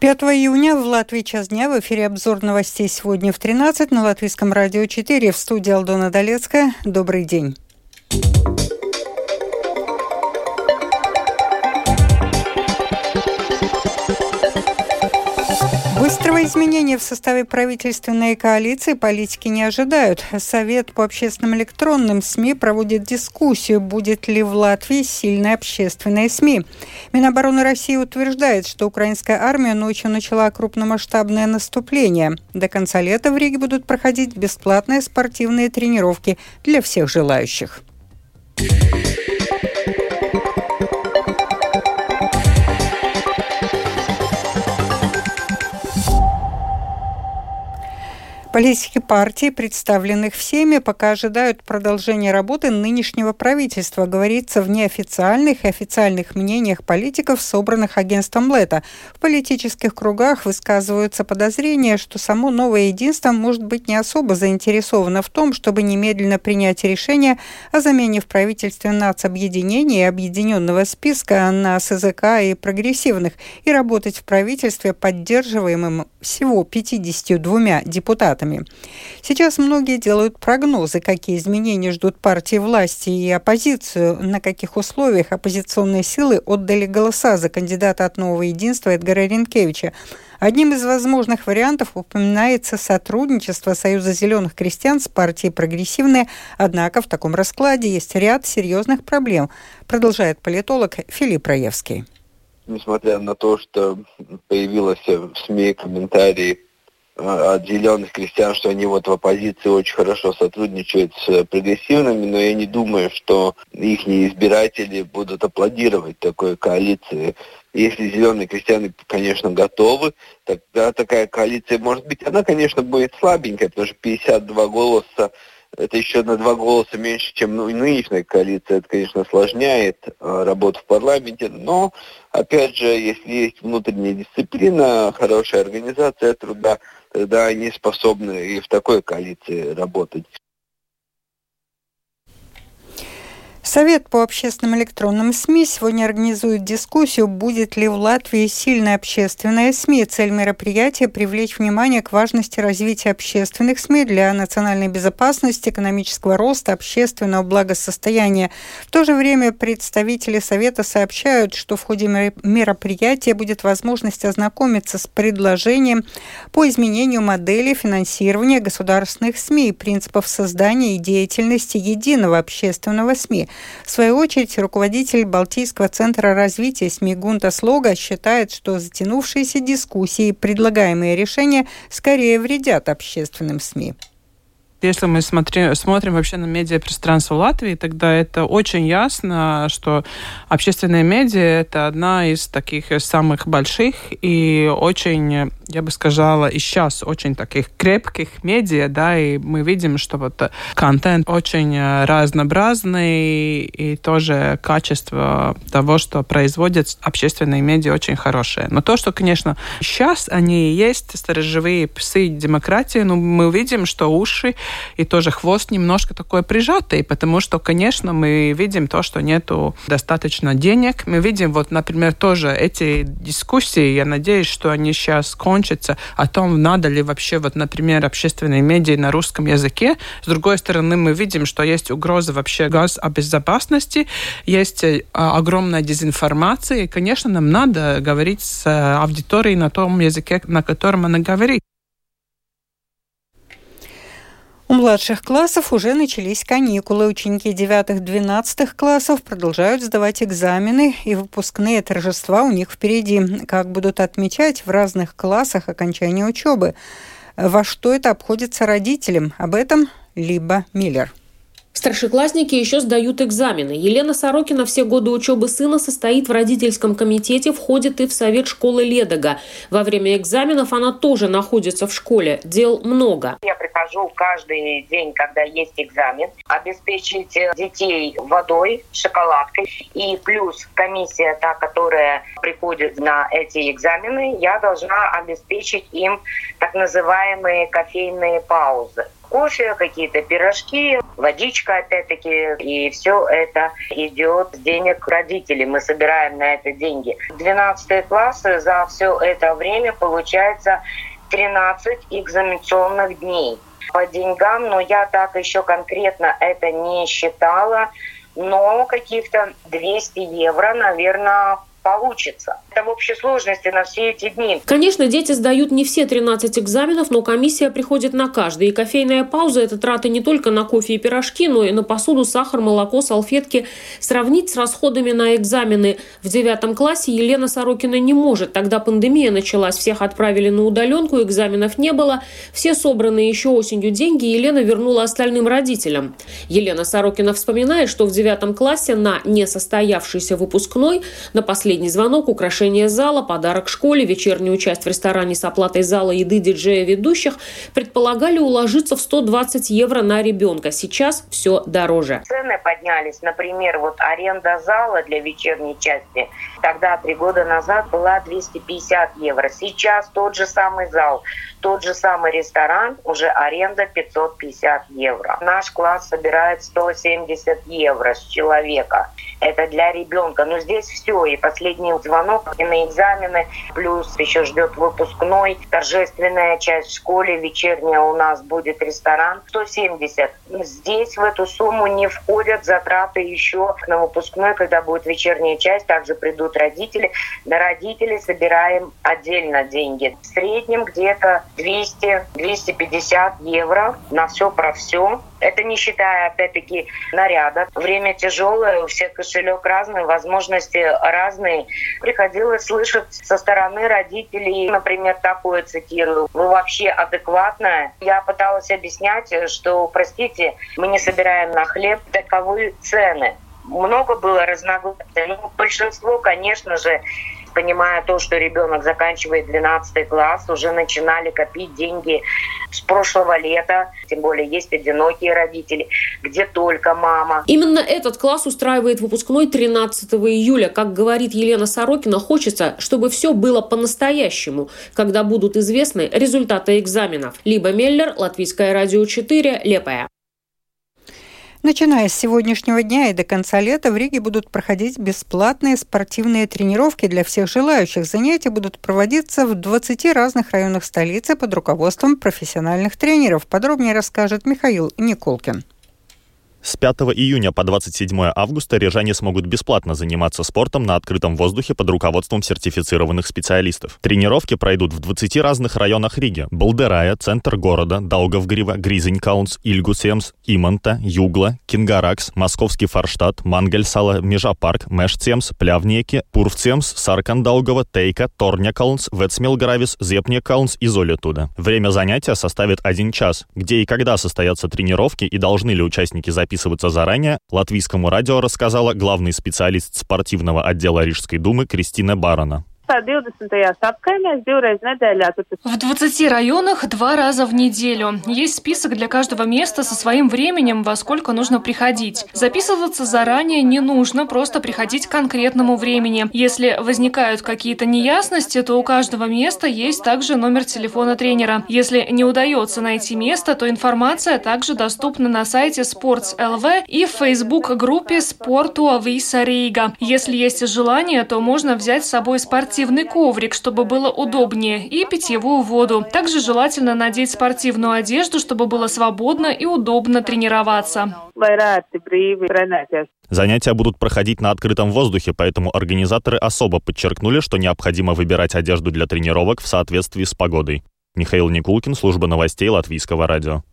5 июня в Латвии час дня в эфире обзор новостей сегодня в 13 на Латвийском радио 4 в студии Алдона Долецкая. Добрый день. Быстрого изменения в составе правительственной коалиции политики не ожидают. Совет по общественным электронным СМИ проводит дискуссию, будет ли в Латвии сильная общественная СМИ. Минобороны России утверждает, что украинская армия ночью начала крупномасштабное наступление. До конца лета в Риге будут проходить бесплатные спортивные тренировки для всех желающих. Политики партий, представленных всеми, пока ожидают продолжения работы нынешнего правительства, говорится в неофициальных и официальных мнениях политиков, собранных агентством Лета. В политических кругах высказываются подозрения, что само новое единство может быть не особо заинтересовано в том, чтобы немедленно принять решение о замене в правительстве нацобъединения и объединенного списка на СЗК и прогрессивных и работать в правительстве, поддерживаемым всего 52 депутатами результатами. Сейчас многие делают прогнозы, какие изменения ждут партии власти и оппозицию, на каких условиях оппозиционные силы отдали голоса за кандидата от Нового единства Эдгара Ренкевича. Одним из возможных вариантов упоминается сотрудничество Союза зеленых крестьян с партией «Прогрессивные», однако в таком раскладе есть ряд серьезных проблем, продолжает политолог Филипп Раевский. Несмотря на то, что появилось в СМИ комментарии от зеленых крестьян, что они вот в оппозиции очень хорошо сотрудничают с прогрессивными, но я не думаю, что их избиратели будут аплодировать такой коалиции. Если зеленые крестьяне, конечно, готовы, тогда такая коалиция может быть, она, конечно, будет слабенькая, потому что 52 голоса это еще на два голоса меньше, чем ну, нынешняя коалиция. Это, конечно, осложняет э, работу в парламенте, но, опять же, если есть внутренняя дисциплина, хорошая организация труда, тогда они способны и в такой коалиции работать. Совет по общественным электронным СМИ сегодня организует дискуссию, будет ли в Латвии сильная общественная СМИ. Цель мероприятия – привлечь внимание к важности развития общественных СМИ для национальной безопасности, экономического роста, общественного благосостояния. В то же время представители Совета сообщают, что в ходе мероприятия будет возможность ознакомиться с предложением по изменению модели финансирования государственных СМИ и принципов создания и деятельности единого общественного СМИ – в свою очередь, руководитель Балтийского центра развития СМИ Гунта Слога считает, что затянувшиеся дискуссии и предлагаемые решения скорее вредят общественным СМИ. Если мы смотри, смотрим вообще на медиапространство Латвии, тогда это очень ясно, что общественные медиа – это одна из таких самых больших и очень, я бы сказала, и сейчас очень таких крепких медиа, да, и мы видим, что вот контент очень разнообразный, и тоже качество того, что производят общественные медиа, очень хорошее. Но то, что, конечно, сейчас они есть сторожевые псы демократии, ну, мы видим, что уши и тоже хвост немножко такой прижатый, потому что, конечно, мы видим то, что нету достаточно денег. Мы видим, вот, например, тоже эти дискуссии, я надеюсь, что они сейчас кончатся о том, надо ли вообще, вот, например, общественные медиа на русском языке. С другой стороны, мы видим, что есть угроза вообще газ о безопасности, есть э, огромная дезинформация, и, конечно, нам надо говорить с э, аудиторией на том языке, на котором она говорит. У младших классов уже начались каникулы. Ученики 9-12 классов продолжают сдавать экзамены, и выпускные торжества у них впереди. Как будут отмечать в разных классах окончание учебы? Во что это обходится родителям? Об этом Либо Миллер. Старшеклассники еще сдают экзамены. Елена Сорокина все годы учебы сына состоит в родительском комитете, входит и в совет школы Ледога. Во время экзаменов она тоже находится в школе. Дел много. Я прихожу каждый день, когда есть экзамен, обеспечить детей водой, шоколадкой. И плюс комиссия, та, которая приходит на эти экзамены, я должна обеспечить им так называемые кофейные паузы. Кофе, какие-то пирожки, водичка опять-таки, и все это идет с денег родителей. Мы собираем на это деньги. 12 классы за все это время получается 13 экзаменационных дней. По деньгам, но я так еще конкретно это не считала, но каких-то 200 евро, наверное, получится. Это в общей сложности на все эти дни. Конечно, дети сдают не все 13 экзаменов, но комиссия приходит на каждый. И кофейная пауза – это траты не только на кофе и пирожки, но и на посуду, сахар, молоко, салфетки. Сравнить с расходами на экзамены в девятом классе Елена Сорокина не может. Тогда пандемия началась, всех отправили на удаленку, экзаменов не было. Все собранные еще осенью деньги Елена вернула остальным родителям. Елена Сорокина вспоминает, что в девятом классе на несостоявшийся выпускной на последний Последний звонок, украшение зала, подарок школе, вечернюю часть в ресторане с оплатой зала, еды, диджея, ведущих предполагали уложиться в 120 евро на ребенка. Сейчас все дороже. Цены поднялись. Например, вот аренда зала для вечерней части тогда, три года назад, была 250 евро. Сейчас тот же самый зал, тот же самый ресторан, уже аренда 550 евро. Наш класс собирает 170 евро с человека. Это для ребенка. Но здесь все, и последний последний звонок и на экзамены, плюс еще ждет выпускной, торжественная часть в школе, вечерняя у нас будет ресторан. 170. Здесь в эту сумму не входят затраты еще на выпускной, когда будет вечерняя часть, также придут родители. На родителей собираем отдельно деньги. В среднем где-то 200-250 евро на все про все. Это не считая, опять-таки, наряда. Время тяжелое, у всех кошелек разный, возможности разные. Приходилось слышать со стороны родителей, например, такое цитирую, «Вы вообще адекватная?» Я пыталась объяснять, что, простите, мы не собираем на хлеб таковы цены. Много было разногласий. Ну, большинство, конечно же, понимая то, что ребенок заканчивает 12 класс, уже начинали копить деньги с прошлого лета. Тем более есть одинокие родители, где только мама. Именно этот класс устраивает выпускной 13 июля. Как говорит Елена Сорокина, хочется, чтобы все было по-настоящему, когда будут известны результаты экзаменов. Либо Меллер, Латвийское радио 4, Лепая. Начиная с сегодняшнего дня и до конца лета в Риге будут проходить бесплатные спортивные тренировки для всех желающих. Занятия будут проводиться в 20 разных районах столицы под руководством профессиональных тренеров. Подробнее расскажет Михаил Николкин. С 5 июня по 27 августа рижане смогут бесплатно заниматься спортом на открытом воздухе под руководством сертифицированных специалистов. Тренировки пройдут в 20 разных районах Риги. Балдерая, центр города, Даугавгрива, Гризенькаунс, Ильгусемс, Иманта, Югла, Кингаракс, Московский Форштадт, Мангельсала, Межапарк, Мешцемс, Плявнеки, Пурвцемс, Саркандаугова, Тейка, Торнякаунс, Вецмилгравис, Зепнекаунс и Золитуда. Время занятия составит один час. Где и когда состоятся тренировки и должны ли участники записывать записываться заранее, латвийскому радио рассказала главный специалист спортивного отдела Рижской думы Кристина Барона. В 20 районах два раза в неделю. Есть список для каждого места со своим временем, во сколько нужно приходить. Записываться заранее не нужно, просто приходить к конкретному времени. Если возникают какие-то неясности, то у каждого места есть также номер телефона тренера. Если не удается найти место, то информация также доступна на сайте Sports.lv и в Facebook-группе «Спорту Ависа Рига». Если есть желание, то можно взять с собой спортивный спортивный коврик, чтобы было удобнее, и питьевую воду. Также желательно надеть спортивную одежду, чтобы было свободно и удобно тренироваться. Занятия будут проходить на открытом воздухе, поэтому организаторы особо подчеркнули, что необходимо выбирать одежду для тренировок в соответствии с погодой. Михаил Никулкин, служба новостей Латвийского радио.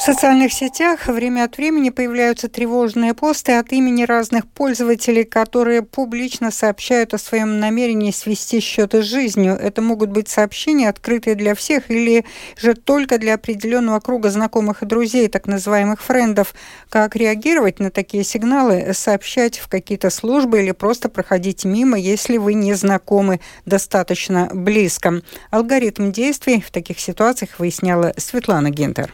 Социальных сетях время от времени появляются тревожные посты от имени разных пользователей, которые публично сообщают о своем намерении свести счеты с жизнью. Это могут быть сообщения, открытые для всех или же только для определенного круга знакомых и друзей, так называемых френдов. Как реагировать на такие сигналы? Сообщать в какие-то службы или просто проходить мимо, если вы не знакомы достаточно близко. Алгоритм действий в таких ситуациях выясняла Светлана Гентер.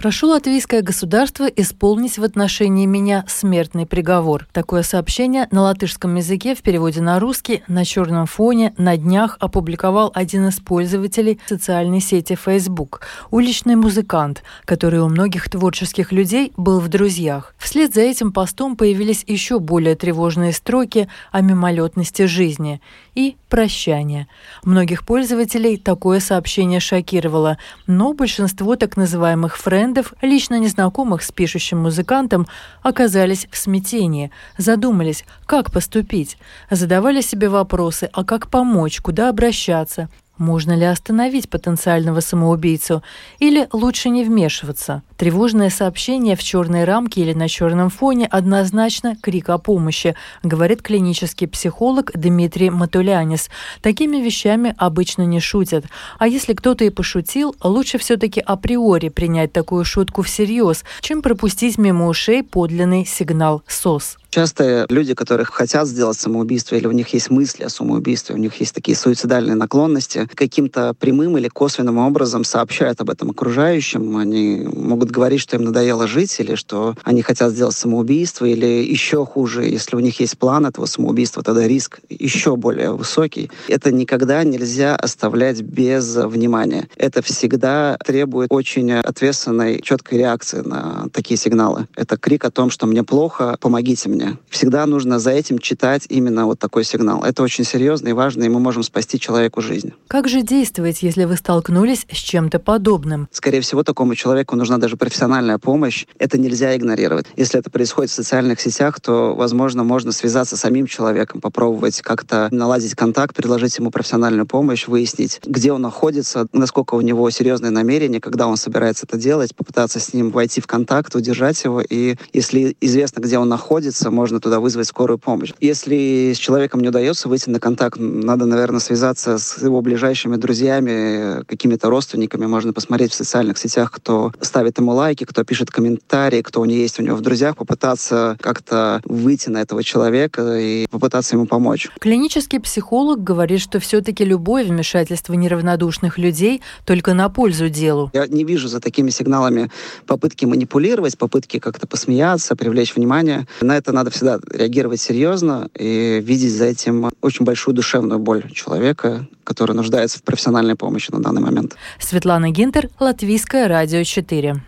Прошу латвийское государство исполнить в отношении меня смертный приговор. Такое сообщение на латышском языке в переводе на русский на черном фоне на днях опубликовал один из пользователей социальной сети Facebook, уличный музыкант, который у многих творческих людей был в друзьях. Вслед за этим постом появились еще более тревожные строки о мимолетности жизни и прощания. Многих пользователей такое сообщение шокировало, но большинство так называемых френдов, лично незнакомых с пишущим музыкантом, оказались в смятении, задумались, как поступить, задавали себе вопросы, а как помочь, куда обращаться, можно ли остановить потенциального самоубийцу или лучше не вмешиваться? Тревожное сообщение в черной рамке или на черном фоне однозначно крик о помощи, говорит клинический психолог Дмитрий Матулянис. Такими вещами обычно не шутят. А если кто-то и пошутил, лучше все-таки априори принять такую шутку всерьез, чем пропустить мимо ушей подлинный сигнал СОС. Часто люди, которые хотят сделать самоубийство, или у них есть мысли о самоубийстве, у них есть такие суицидальные наклонности, каким-то прямым или косвенным образом сообщают об этом окружающим. Они могут говорить, что им надоело жить, или что они хотят сделать самоубийство, или еще хуже, если у них есть план этого самоубийства, тогда риск еще более высокий. Это никогда нельзя оставлять без внимания. Это всегда требует очень ответственной, четкой реакции на такие сигналы. Это крик о том, что мне плохо, помогите мне уровня. Всегда нужно за этим читать именно вот такой сигнал. Это очень серьезно и важно, и мы можем спасти человеку жизнь. Как же действовать, если вы столкнулись с чем-то подобным? Скорее всего, такому человеку нужна даже профессиональная помощь. Это нельзя игнорировать. Если это происходит в социальных сетях, то, возможно, можно связаться с самим человеком, попробовать как-то наладить контакт, предложить ему профессиональную помощь, выяснить, где он находится, насколько у него серьезные намерения, когда он собирается это делать, попытаться с ним войти в контакт, удержать его. И если известно, где он находится, можно туда вызвать скорую помощь. Если с человеком не удается выйти на контакт, надо, наверное, связаться с его ближайшими друзьями, какими-то родственниками. Можно посмотреть в социальных сетях, кто ставит ему лайки, кто пишет комментарии, кто у него есть у него в друзьях, попытаться как-то выйти на этого человека и попытаться ему помочь. Клинический психолог говорит, что все-таки любое вмешательство неравнодушных людей только на пользу делу. Я не вижу за такими сигналами попытки манипулировать, попытки как-то посмеяться, привлечь внимание. На это надо всегда реагировать серьезно и видеть за этим очень большую душевную боль человека, который нуждается в профессиональной помощи на данный момент. Светлана Гинтер, Латвийское радио 4.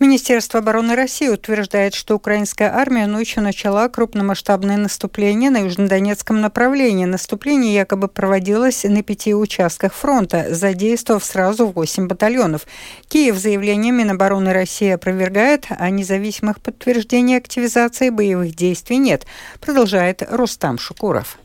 Министерство обороны России утверждает, что украинская армия ночью начала крупномасштабное наступление на южнодонецком направлении. Наступление якобы проводилось на пяти участках фронта, задействовав сразу восемь батальонов. Киев заявление Минобороны России опровергает, а независимых подтверждений активизации боевых действий нет, продолжает Рустам Шукуров.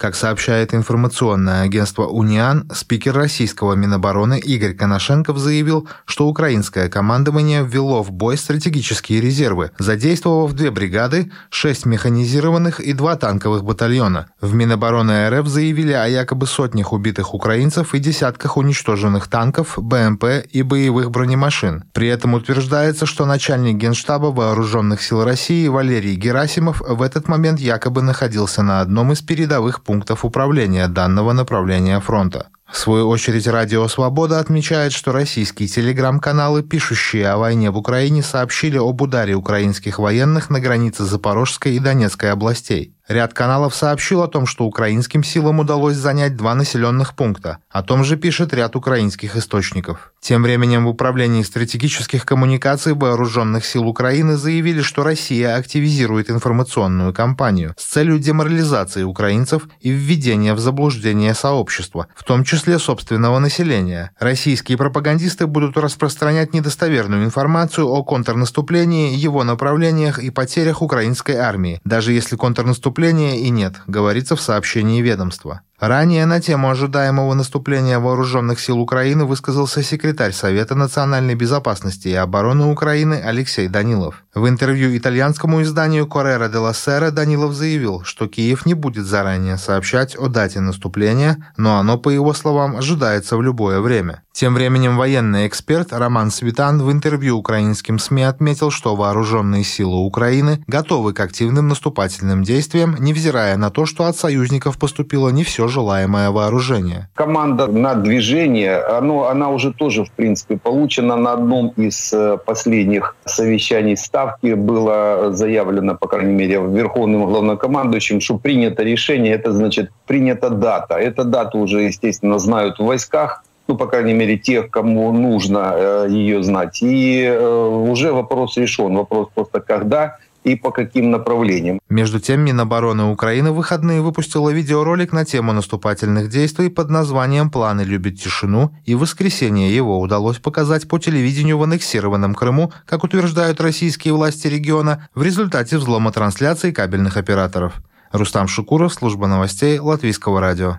Как сообщает информационное агентство «Униан», спикер российского Минобороны Игорь Коношенков заявил, что украинское командование ввело в бой стратегические резервы, задействовав две бригады, шесть механизированных и два танковых батальона. В Минобороны РФ заявили о якобы сотнях убитых украинцев и десятках уничтоженных танков, БМП и боевых бронемашин. При этом утверждается, что начальник Генштаба Вооруженных сил России Валерий Герасимов в этот момент якобы находился на одном из передовых пунктов управления данного направления фронта. В свою очередь, Радио Свобода отмечает, что российские телеграм-каналы, пишущие о войне в Украине, сообщили об ударе украинских военных на границе Запорожской и Донецкой областей. Ряд каналов сообщил о том, что украинским силам удалось занять два населенных пункта. О том же пишет ряд украинских источников. Тем временем в Управлении стратегических коммуникаций Вооруженных сил Украины заявили, что Россия активизирует информационную кампанию с целью деморализации украинцев и введения в заблуждение сообщества, в том числе собственного населения. Российские пропагандисты будут распространять недостоверную информацию о контрнаступлении, его направлениях и потерях украинской армии, даже если контрнаступление наступления и нет, говорится в сообщении ведомства. Ранее на тему ожидаемого наступления вооруженных сил Украины высказался секретарь Совета национальной безопасности и обороны Украины Алексей Данилов. В интервью итальянскому изданию Correra della Sera Данилов заявил, что Киев не будет заранее сообщать о дате наступления, но оно, по его словам, ожидается в любое время. Тем временем военный эксперт Роман Светан в интервью украинским СМИ отметил, что вооруженные силы Украины готовы к активным наступательным действиям, невзирая на то, что от союзников поступило не все желаемое вооружение. Команда на движение, оно, она уже тоже, в принципе, получена на одном из э, последних совещаний Ставки. Было заявлено, по крайней мере, верховным главнокомандующим, что принято решение, это значит принята дата. Эта дата уже, естественно, знают в войсках ну, по крайней мере, тех, кому нужно э, ее знать. И э, уже вопрос решен. Вопрос просто когда и по каким направлениям. Между тем, Минобороны Украины в выходные выпустила видеоролик на тему наступательных действий под названием «Планы любят тишину», и в воскресенье его удалось показать по телевидению в аннексированном Крыму, как утверждают российские власти региона, в результате взлома трансляций кабельных операторов. Рустам Шукуров, служба новостей Латвийского радио.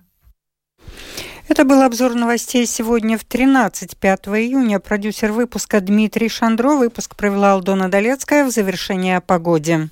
Это был обзор новостей сегодня в 13, 5 июня. Продюсер выпуска Дмитрий Шандро. Выпуск провела Алдона Долецкая в завершение о погоде.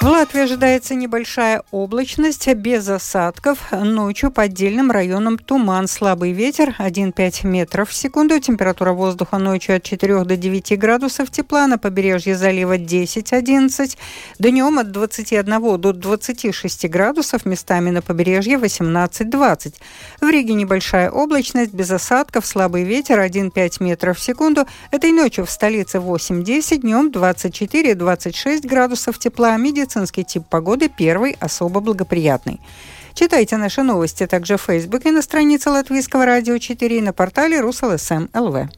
В Латвии ожидается небольшая облачность без осадков. Ночью по отдельным районам туман, слабый ветер 1,5 метров в секунду. Температура воздуха ночью от 4 до 9 градусов тепла. На побережье залива 10-11. Днем от 21 до 26 градусов. Местами на побережье 18-20. В Риге небольшая облачность без осадков, слабый ветер 1,5 метров в секунду. Этой ночью в столице 8-10, днем 24-26 градусов тепла. Медицина медицинский тип погоды первый особо благоприятный. Читайте наши новости также в Фейсбуке на странице Латвийского радио 4 и на портале РусЛСМ ЛВ.